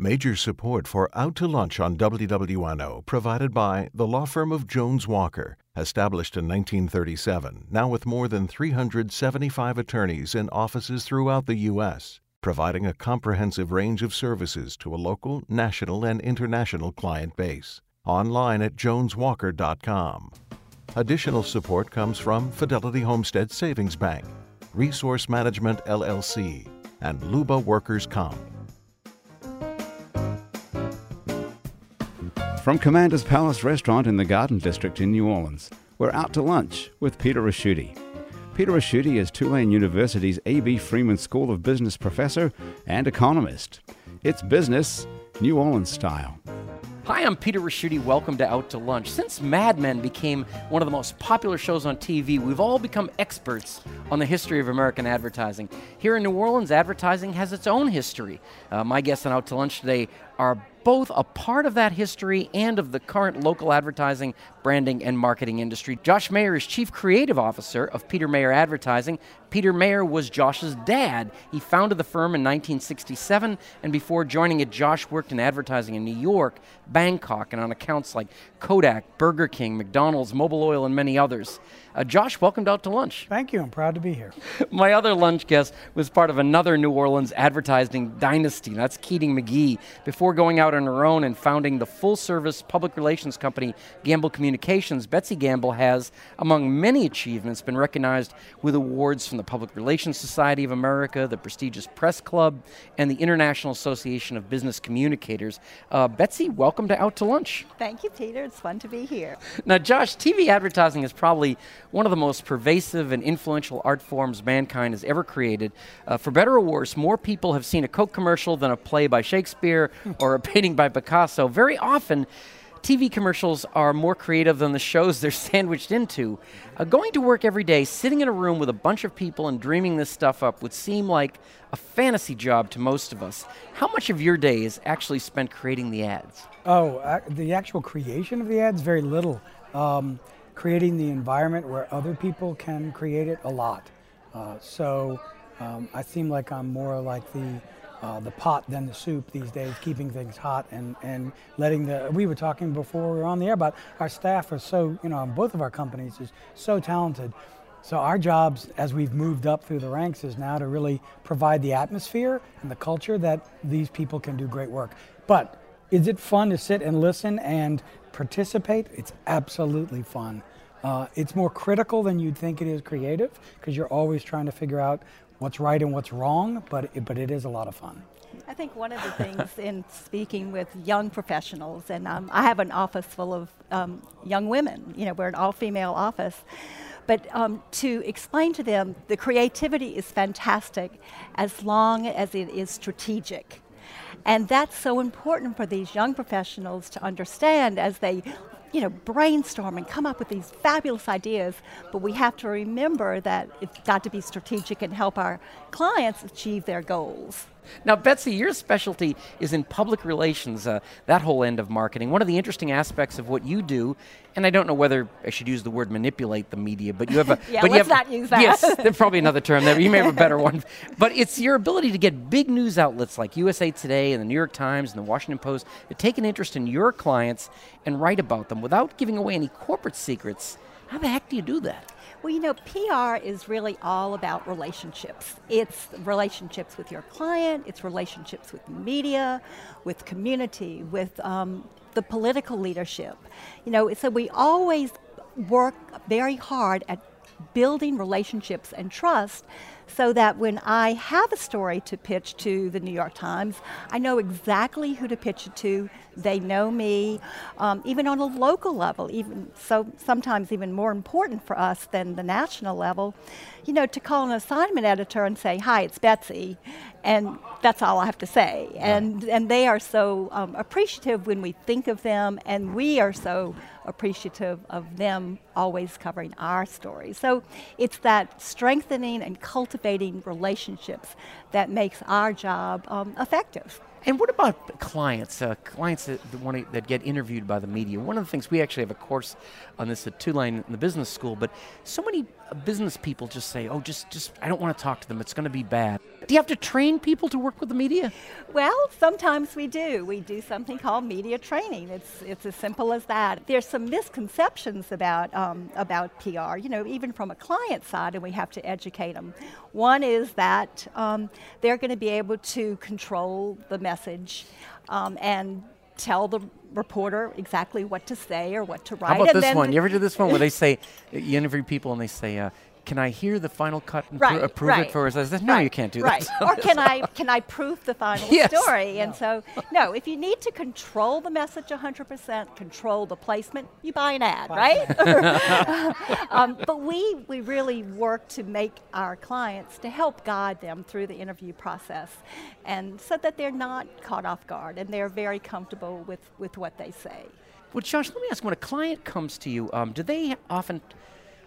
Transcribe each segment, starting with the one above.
Major support for Out to Lunch on WWNO provided by the law firm of Jones Walker, established in 1937, now with more than 375 attorneys in offices throughout the U.S., providing a comprehensive range of services to a local, national, and international client base. Online at joneswalker.com. Additional support comes from Fidelity Homestead Savings Bank, Resource Management LLC, and Luba Workers Comp. From Commander's Palace Restaurant in the Garden District in New Orleans, we're out to lunch with Peter Ricchiuti. Peter Ricchiuti is Tulane University's A.B. Freeman School of Business professor and economist. It's business, New Orleans style. Hi, I'm Peter Ricchiuti. Welcome to Out to Lunch. Since Mad Men became one of the most popular shows on TV, we've all become experts on the history of American advertising. Here in New Orleans, advertising has its own history. Uh, my guests on Out to Lunch today are both a part of that history and of the current local advertising, branding, and marketing industry. Josh Mayer is Chief Creative Officer of Peter Mayer Advertising. Peter Mayer was Josh's dad. He founded the firm in 1967, and before joining it, Josh worked in advertising in New York, Bangkok, and on accounts like Kodak, Burger King, McDonald's, Mobil Oil, and many others. Uh, Josh, welcomed out to lunch. Thank you. I'm proud to be here. My other lunch guest was part of another New Orleans advertising dynasty. That's Keating Magee. Before going out on her own and founding the full service public relations company Gamble Communications, Betsy Gamble has, among many achievements, been recognized with awards from the Public Relations Society of America, the prestigious Press Club, and the International Association of Business Communicators. Uh, Betsy, welcome to Out to Lunch. Thank you, Peter. It's fun to be here. Now, Josh, TV advertising is probably one of the most pervasive and influential art forms mankind has ever created. Uh, for better or worse, more people have seen a Coke commercial than a play by Shakespeare or a painting by Picasso. Very often, TV commercials are more creative than the shows they're sandwiched into. Uh, going to work every day, sitting in a room with a bunch of people and dreaming this stuff up would seem like a fantasy job to most of us. How much of your day is actually spent creating the ads? Oh, uh, the actual creation of the ads, very little. Um, creating the environment where other people can create it a lot. Uh, so um, I seem like I'm more like the uh, the pot than the soup these days, keeping things hot and, and letting the. We were talking before we were on the air about our staff are so you know both of our companies is so talented. So our jobs, as we've moved up through the ranks, is now to really provide the atmosphere and the culture that these people can do great work. But is it fun to sit and listen and participate? It's absolutely fun. Uh, it's more critical than you'd think it is creative because you're always trying to figure out what's right and what's wrong, but it, but it is a lot of fun. I think one of the things in speaking with young professionals, and um, I have an office full of um, young women, you know, we're an all female office. But um, to explain to them the creativity is fantastic as long as it is strategic. And that's so important for these young professionals to understand as they you know, brainstorm and come up with these fabulous ideas, but we have to remember that it's got to be strategic and help our clients achieve their goals. Now, Betsy, your specialty is in public relations, uh, that whole end of marketing. One of the interesting aspects of what you do, and I don't know whether I should use the word manipulate the media, but you have a. yeah, but let's you have, not use that. Yes, there's probably another term there. You may have a better one. But it's your ability to get big news outlets like USA Today and the New York Times and the Washington Post to take an interest in your clients and write about them without giving away any corporate secrets. How the heck do you do that? Well, you know, PR is really all about relationships. It's relationships with your client, it's relationships with media, with community, with um, the political leadership. You know, so we always work very hard at building relationships and trust so that when I have a story to pitch to the New York Times, I know exactly who to pitch it to. They know me, um, even on a local level, even so sometimes even more important for us than the national level. You know, to call an assignment editor and say, "Hi, it's Betsy," and that's all I have to say. And and they are so um, appreciative when we think of them, and we are so appreciative of them always covering our story. So it's that strengthening and cultivating relationships that makes our job um, effective. And what about clients? Uh, clients that, that, that get interviewed by the media. One of the things we actually have a course on this at Tulane in the business school, but so many business people just say, "Oh, just just I don't want to talk to them. It's going to be bad." Do you have to train people to work with the media? Well, sometimes we do. We do something called media training. It's it's as simple as that. There's some misconceptions about um, about PR. You know, even from a client side, and we have to educate them. One is that um, they're going to be able to control the message um, and tell the reporter exactly what to say or what to write. How about this one? You ever do this one where they say, you interview people and they say, uh, "Can I hear the final cut and Right, pro- approve right, it for us?" I said, "No, right, you can't do right. that." or can I can I proof the final Yes. story? And so no, if you need to control the message 100%, control the placement, you buy an ad, right? um, but we we really work to make our clients to help guide them through the interview process, and so that they're not caught off guard and they're very comfortable with with what they say. Well, Josh, let me ask: When a client comes to you, um, do they often,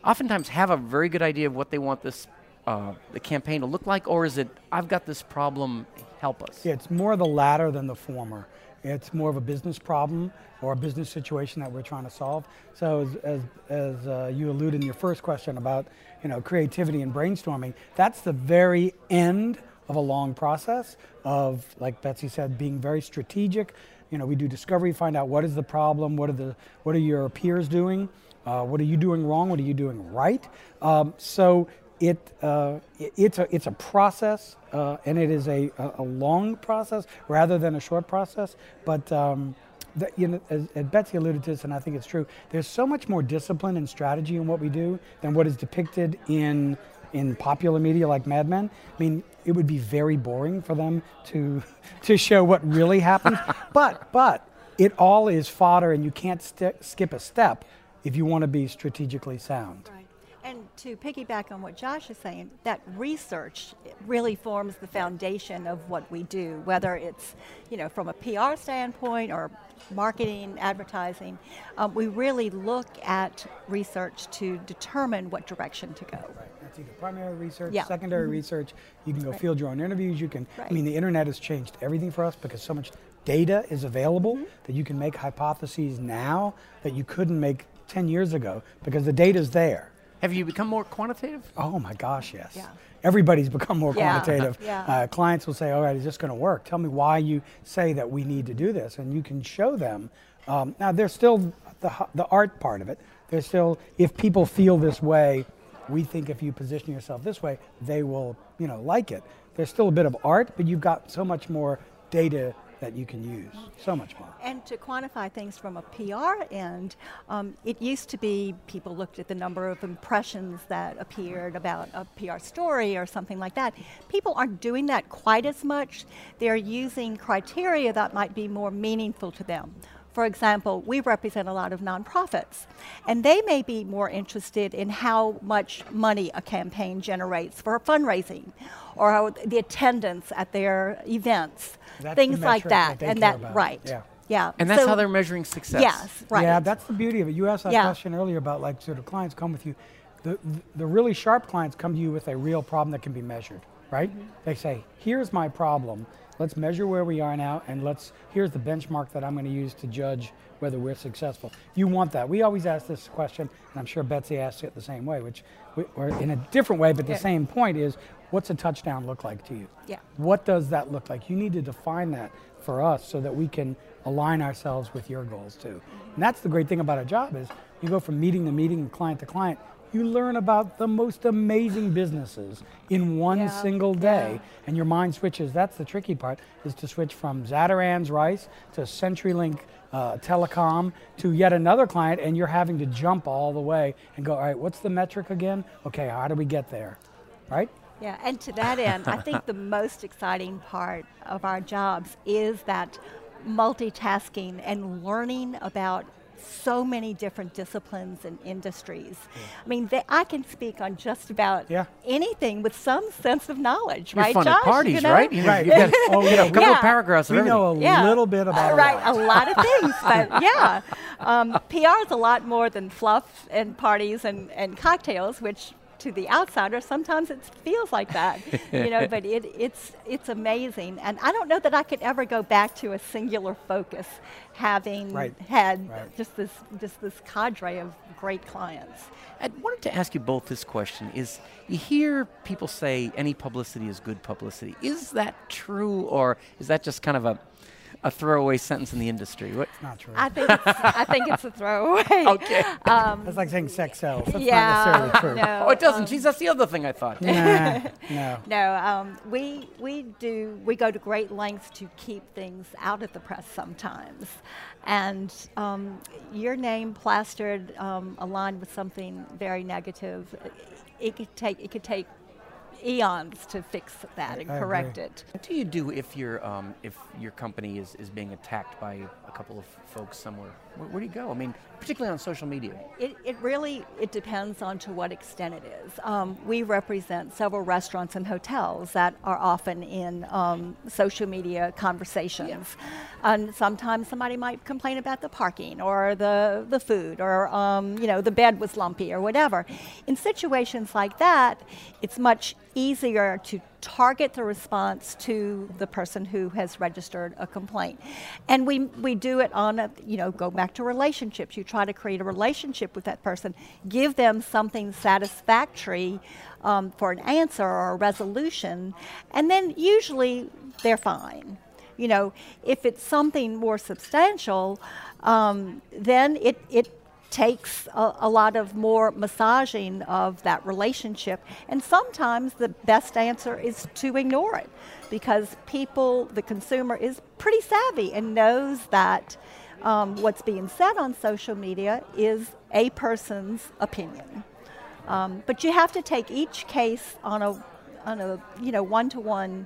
oftentimes, have a very good idea of what they want this uh, the campaign to look like, or is it, "I've got this problem, help us"? Yeah, it's more the latter than the former. It's more of a business problem or a business situation that we're trying to solve. So, as, as, as uh, you alluded in your first question about you know creativity and brainstorming, that's the very end of a long process of, like Betsy said, being very strategic. You know, we do discovery, find out what is the problem, what are the what are your peers doing, uh, what are you doing wrong, what are you doing right. Um, so it, uh, it's a it's a process, uh, and it is a, a, long process rather than a short process. But um, the, you know, as, as Betsy alluded to this, and I think it's true. There's so much more discipline and strategy in what we do than what is depicted in in popular media like Mad Men. I mean, it would be very boring for them to to show what really happens. but but it all is fodder, and you can't sti skip a step if you want to be strategically sound. Right. And to piggyback on what Josh is saying, that research really forms the foundation of what we do, whether it's, you know, from a PR standpoint or marketing, advertising. Um, we really look at research to determine what direction to go. That's either primary research, Yeah. Secondary research. You can go field your own interviews. You can. I mean, the internet has changed everything for us because so much data is available Mm-hmm. that you can make hypotheses now that you couldn't make 10 years ago because the data's there. Have you become more quantitative? Oh my gosh, yes. Yeah. Everybody's become more Yeah. quantitative. Yeah. Uh, clients will say, "All right, is this going to work? Tell me why you say that we need to do this," and you can show them. Um, now, there's still the the art part of it. There's still if people feel this way, we think if you position yourself this way, they will, you know, like it. There's still a bit of art, but you've got so much more data that you can use. So much more. And to quantify things from a PR end, um, it used to be people looked at the number of impressions that appeared about a PR story or something like that. People aren't doing that quite as much. They're using criteria that might be more meaningful to them. For example, we represent a lot of nonprofits, and they may be more interested in how much money a campaign generates for fundraising or how the attendance at their events, That's the things like that. that they and care that, about. right. Yeah. Yeah. And that's So- how they're measuring success. Yes, right. Yeah, that's the beauty of it. You asked that Yeah. question earlier about like sort of clients come with you. The, the really sharp clients come to you with a real problem that can be measured, right? Mm-hmm. They say, "Here's my problem. Let's measure where we are now, and let's here's the benchmark that I'm going to use to judge whether we're successful." You want that? We always ask this question, and I'm sure Betsy asks it the same way, which we, or in a different way, but the Yeah. same point is, what's a touchdown look like to you? Yeah. What does that look like? You need to define that for us so that we can align ourselves with your goals too. Mm-hmm. And that's the great thing about a job is you go from meeting to meeting client to client, you learn about the most amazing businesses in one Yeah, single day yeah. and your mind switches. That's the tricky part is to switch from Zatarain's Rice to CenturyLink uh, Telecom to yet another client and you're having to jump all the way and go, all right, what's the metric again? Okay, how do we get there? Right? Yeah, and to that end, I think the most exciting part of our jobs is that multitasking and learning about so many different disciplines and industries. I mean, they, I can speak on just about Yeah. anything with some sense of knowledge, You're right, fun Josh? at parties, You know? right? You know, Right. You've got, Oh, you know, a couple of paragraphs of We everything. know a Yeah. little bit about a right, lot. a lot of things, but yeah, um, PR is a lot more than fluff and parties and, and cocktails, which to the outsider, sometimes it feels like that, you know. But it, it's it's amazing, and I don't know that I could ever go back to a singular focus, having Right. had Right. just this just this cadre of great clients. I wanted to ask you both this question: Is you hear people say any publicity is good publicity? Is that true, or is that just kind of a a throwaway sentence in the industry? What? Not true. I think it's, I think it's a throwaway. Okay. That's like saying sex sells. That's yeah, not necessarily true. no. oh, it doesn't. um, Geez, that's the other thing I thought. Nah, no. No, um, we we do we go to great lengths to keep things out of the press sometimes, and um, your name plastered um, aligned with something very negative. It, it could take it could take eons to fix that and I agree. correct it. What do you do if your um, if your company is, is being attacked by a couple of folks somewhere? Where, where do you go? I mean, particularly on social media. It, it really it depends on to what extent it is. Um, we represent several restaurants and hotels that are often in um, social media conversations, and sometimes somebody might complain about the parking or the the food or um, you know the bed was lumpy or whatever. In situations like that, it's much easier to target the response to the person who has registered a complaint. And we, we do it on a, you know, go back to relationships. You try to create a relationship with that person, give them something satisfactory um, for an answer or a resolution, and then usually they're fine. You know, if it's something more substantial, um, then it, it takes a, a lot of more massaging of that relationship. And sometimes the best answer is to ignore it because people, the consumer, is pretty savvy and knows that um, what's being said on social media is a person's opinion. Um, but you have to take each case on a, on a you know, one to one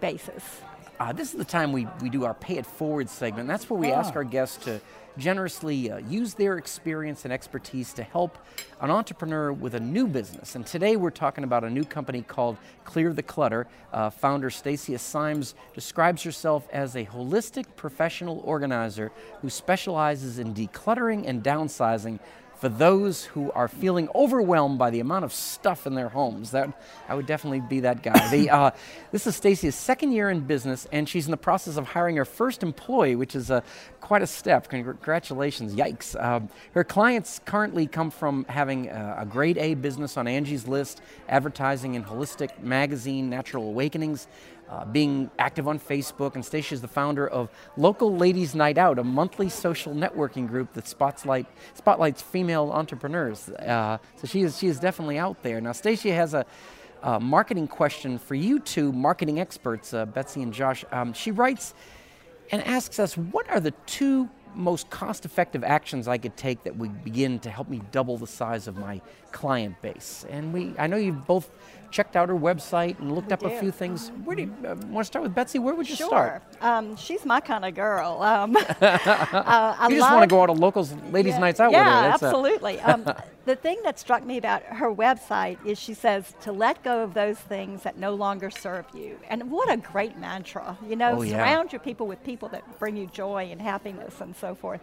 basis. Uh, this is the time we, we do our pay it forward segment. That's where we ask Ah. our guests to generously uh, use their experience and expertise to help an entrepreneur with a new business. And today we're talking about a new company called Clear the Clutter. Uh, founder Stacia Symes describes herself as a holistic professional organizer who specializes in decluttering and downsizing for those who are feeling overwhelmed by the amount of stuff in their homes. That I would definitely be that guy. the, uh, this is Stacy's second year in business, and she's in the process of hiring her first employee, which is uh, quite a step. Congratulations! Yikes! Um, her clients currently come from having uh, a grade A business on Angie's List, advertising in Holistic Magazine, Natural Awakenings uh, being active on Facebook, and Stacia is the founder of Local Ladies Night Out, a monthly social networking group that spotlight, spotlights female entrepreneurs. Uh, so she is, she is definitely out there. Now, Stacia has a, a marketing question for you two marketing experts, uh, Betsy and Josh. Um, she writes and asks us, what are the two most cost-effective actions I could take that would begin to help me double the size of my client base? And we, I know you've both checked out her website and looked We up a few things. Where do you uh, want to start with Betsy? Where would you Sure. start? Um, she's my kind of girl. Um, uh, I You just want to go out on locals, ladies' Yeah, nights out yeah, with her. A- absolutely. um, the thing that struck me about her website is she says to let go of those things that no longer serve you. And what a great mantra. You know, Oh, yeah. surround your people with people that bring you joy and happiness and so forth.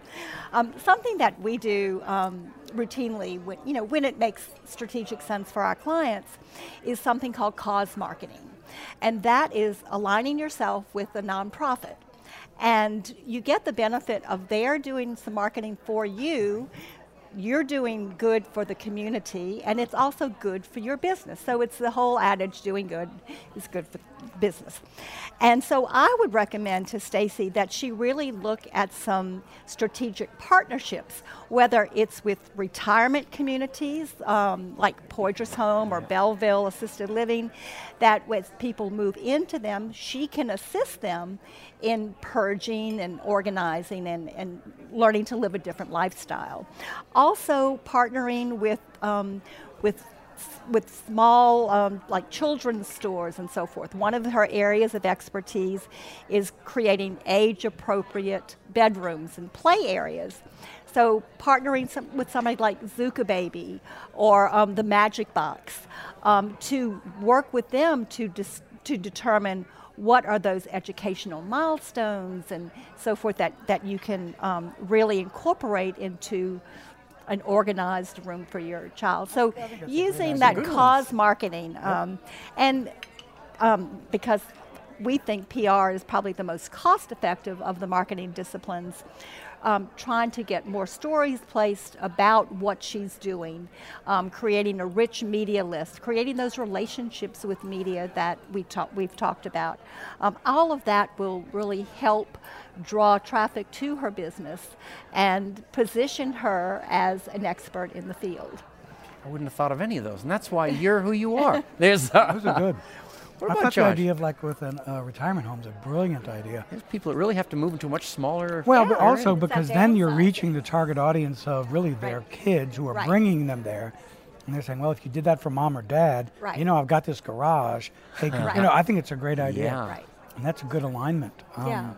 Um, something that we do um, routinely, when, you know, when it makes strategic sense for our clients, is something called cause marketing. And that is aligning yourself with a nonprofit and you get the benefit of their doing some marketing for you you're doing good for the community and it's also good for your business. So it's the whole adage doing good is good for business. And so i would recommend to stacy that she really look at some strategic partnerships whether it's with retirement communities um, like Poydras home or belleville assisted living that when people move into them she can assist them in purging and organizing and, and learning to live a different lifestyle. Also, partnering with, um, with, with small, um, like children's stores and so forth. One of her areas of expertise is creating age appropriate bedrooms and play areas. So, partnering some, with somebody like Zuka Baby or um, the Magic Box um, to work with them to, dis- to determine what are those educational milestones and so forth that, that you can um, really incorporate into an organized room for your child. So using that cause marketing, um, and um, because we think PR is probably the most cost effective of the marketing disciplines. Um, trying to get more stories placed about what she's doing, um, creating a rich media list, creating those relationships with media that we talk, we've talked about. Um, all of that will really help draw traffic to her business and position her as an expert in the field. I wouldn't have thought of any of those, and that's why you're who you are. There's uh, Those are good. What I about thought the idea of like with a uh, retirement home is a brilliant idea. There's people that really have to move into a much smaller. Well, but also right. because then you're downside. reaching the target audience of really their Right. kids who are Right. bringing them there. And they're saying, well, if you did that for mom or dad, Right. you know, I've got this garage. They can, Right. You know, I think it's a great idea. Yeah. Right. And that's a good alignment. yeah. Um,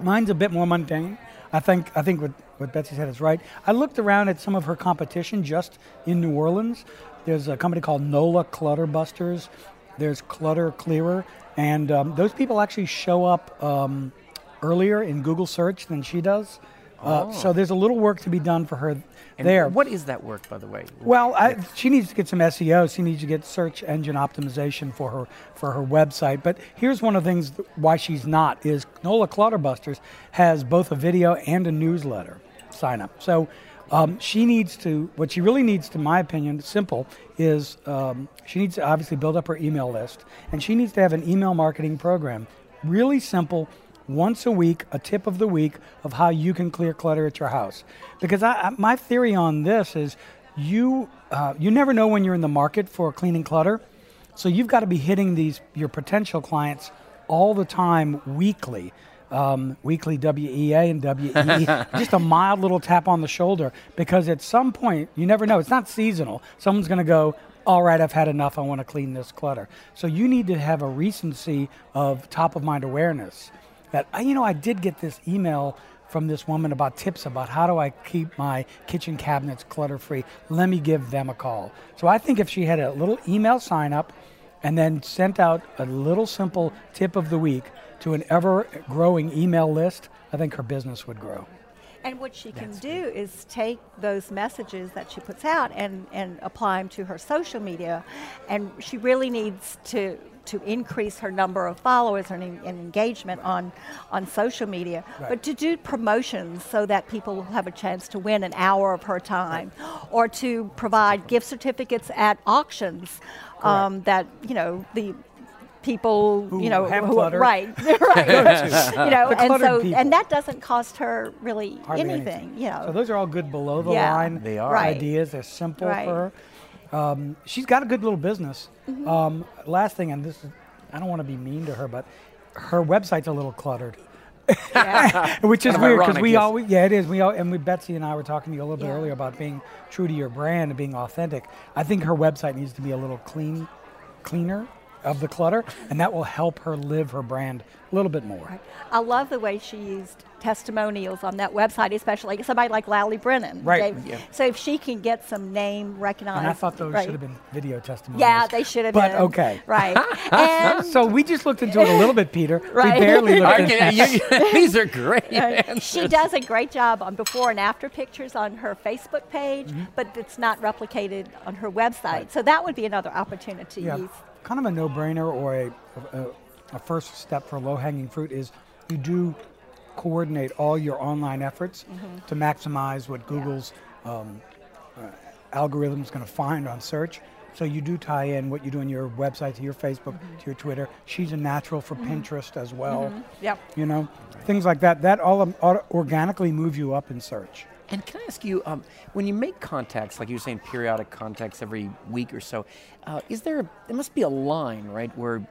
Mine's a bit more mundane. I think I think what, what Betsy said is right. I looked around at some of her competition just in New Orleans. There's a company called NOLA Clutter Busters. There's Clutter Clearer, and um, those people actually show up um, earlier in Google search than she does. Uh, so there's a little work to be done for her And there. What is that work, by the way? Well, I, she needs to get some SEO. She needs to get search engine optimization for her for her website. But here's one of the things why she's not is Nola Clutterbusters has both a video and a newsletter sign up. So um, she needs to. What she really needs, to my opinion, simple is um, she needs to obviously build up her email list, and she needs to have an email marketing program. Really simple once a week a tip of the week of how you can clear clutter at your house. Because I, I, my theory on this is you uh, you never know when you're in the market for cleaning clutter, so you've got to be hitting these your potential clients all the time weekly. Um, weekly WEA and WEE, just a mild little tap on the shoulder because at some point, you never know, it's not seasonal. Someone's going to go, all right, I've had enough, I want to clean this clutter. So you need to have a recency of top of mind awareness that "Uh, you know I did get this email from this woman about tips about how do I keep my kitchen cabinets clutter free. Let me give them a call. So I think if she had a little email sign up and then sent out a little simple tip of the week to an ever growing email list, I think her business would grow. And what she can do is take those messages that she puts out and, and apply them to her social media. And she really needs to, to increase her number of followers and, en- and engagement on, on social media. But to do promotions so that people will have a chance to win an hour of her time or to provide gift certificates at auctions um, that, you know, the people, Who you know, have who, clutter. right, right, you know, and so people. and that doesn't cost her really Hardly anything, you know. So those are all good below the Yeah. line They are. Ideas. They're simple Right. for her. Um, she's got a good little business. Mm-hmm. Um, last thing, and this is, I don't want to be mean to her, but her website's a little cluttered. yeah. Which is Kind of weird because ironic, we yes. always, yeah, it is. We all, and we, Betsy and I were talking to you a little bit Yeah. earlier about being true to your brand and being authentic. I think her website needs to be a little clean, cleaner of the clutter, and that will help her live her brand a little bit more. I love the way she used testimonials on that website, especially somebody like Lally Brennan. Right. They- Yeah. So if she can get some name recognized, And I thought those right. should have been video testimonials. Yeah, they should have But been. okay. Right. and So we just looked into it a little bit, Peter. Right. We barely looked into can- you- these are great. Uh, she does a great job on before and after pictures on her Facebook page, Mm-hmm. but it's not replicated on her website. So that would be another opportunity. Yeah, Use. Kind of a no-brainer or a, a, a first step for low-hanging fruit is you do coordinate all your online efforts Mm-hmm. to maximize what Google's um, uh, algorithm is going to find on search. So you do tie in what you do on your website to your Facebook, Mm-hmm. to your Twitter. She's a natural for Pinterest as well. Yep. You know, things like that. That all um, organically move you up in search. And can I ask you, um, when you make contacts, like you were saying, periodic contacts every week or so, uh, is there? There must be a line, right, where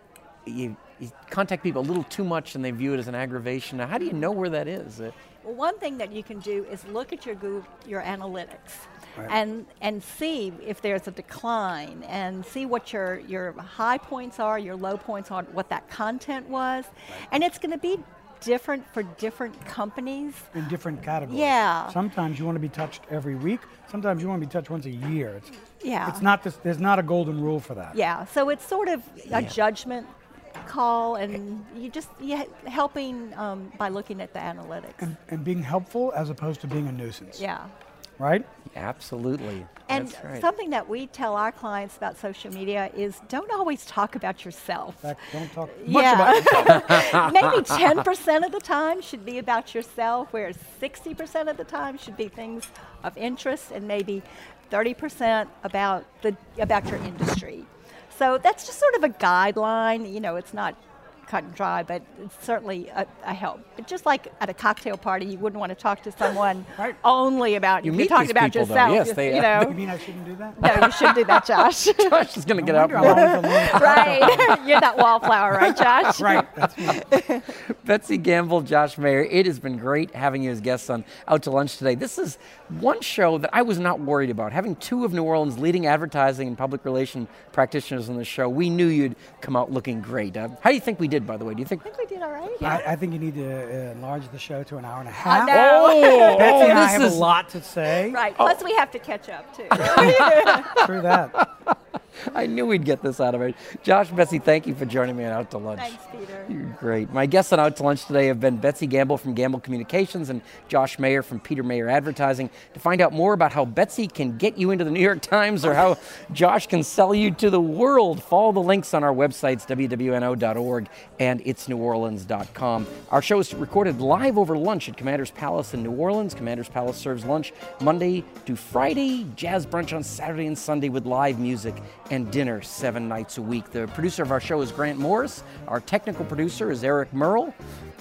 you, you contact people a little too much and they view it as an aggravation. Now, how do you know where that is? Uh, Well, one thing that you can do is look at your Google, your analytics, Right. and and see if there's a decline, and see what your your high points are, your low points are, what that content was, and it's going to be different for different companies. in different categories. Yeah. Sometimes you want to be touched every week. Sometimes you want to be touched once a year. It's, Yeah. It's not this. There's not a golden rule for that. Yeah, so it's sort of a judgment call, and you just you helping um, by looking at the analytics. And, and being helpful as opposed to being a nuisance. Yeah. right? Absolutely. And That's right. something that we tell our clients about social media is don't always talk about yourself. In fact, don't talk much yeah. about yourself. Maybe 10% of the time should be about yourself, whereas 60% of the time should be things of interest, and maybe 30% about the about your industry. So that's just sort of a guideline. You know, it's not cut and dry, but it's certainly a, a help. But just like at a cocktail party, you wouldn't want to talk to someone Right. only about You you. meet talk about people, though. yourself. Yes, you- they- you know. You mean I shouldn't do that? no, you shouldn't do that, Josh. Josh is going to get No out. wonder I'm always alone. right. You're that wallflower, right, Josh? right, that's me. Betsy Gamble, Josh Mayer, it has been great having you as guests on Out to Lunch today. This is one show that I was not worried about. Having two of New Orleans' leading advertising and public relation practitioners on the show, we knew you'd come out looking great. Uh, how do you think we did, by the way? Do you think? I think we did all right. I, I think you need to uh, enlarge the show to an hour and a half. know. Oh, Betsy and I have is a lot to say. Right. Plus, we have to catch up too. Through that. I knew we'd get this out of it. Josh, Betsy, thank you for joining me on Out to Lunch. Thanks, Peter. You're great. My guests on Out to Lunch today have been Betsy Gamble from Gamble Communications and Josh Mayer from Peter Mayer Advertising. To find out more about how Betsy can get you into the New York Times or how Josh can sell you to the world, follow the links on our websites, wwno.org and itsneworleans.com. Our show is recorded live over lunch at Commander's Palace in New Orleans. Commander's Palace serves lunch Monday to Friday, jazz brunch on Saturday and Sunday with live music and dinner seven nights a week. The producer of our show is Grant Morris. Our technical producer is Eric Merle.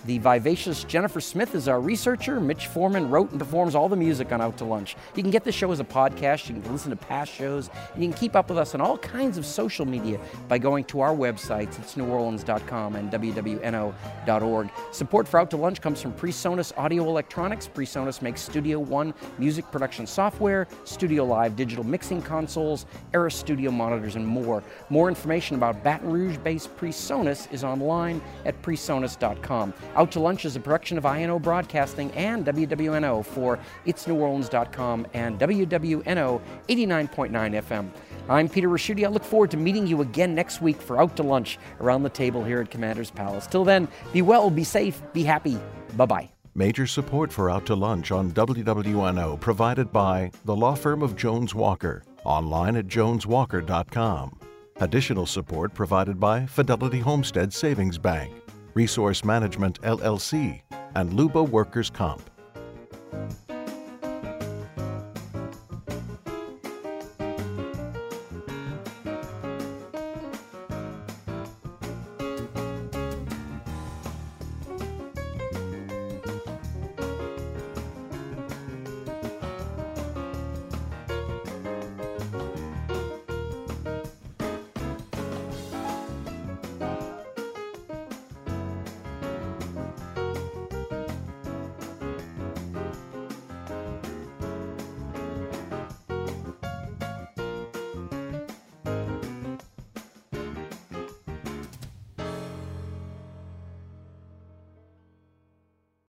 The vivacious Jennifer Smith is our researcher. Mitch Foreman wrote and performs all the music on Out to Lunch. You can get the show as a podcast. You can listen to past shows. You can keep up with us on all kinds of social media by going to our websites. It's neworleans.com and wwno.org. Support for Out to Lunch comes from PreSonus Audio Electronics. PreSonus makes Studio One music production software, Studio Live digital mixing consoles, Eris Studio monitors, and more. More information about Baton Rouge-based PreSonus is online at presonus.com. Out to Lunch is a production of INO Broadcasting and WWNO for itsneworleans.com and WWNO 89.9 FM. I'm Peter Ricchiuti. I look forward to meeting you again next week for Out to Lunch around the table here at Commander's Palace. Till then, be well, be safe, be happy. Bye bye. Major support for Out to Lunch on WWNO provided by the law firm of Jones Walker, online at joneswalker.com. Additional support provided by Fidelity Homestead Savings Bank, Resource Management LLC, and Luba Workers Comp.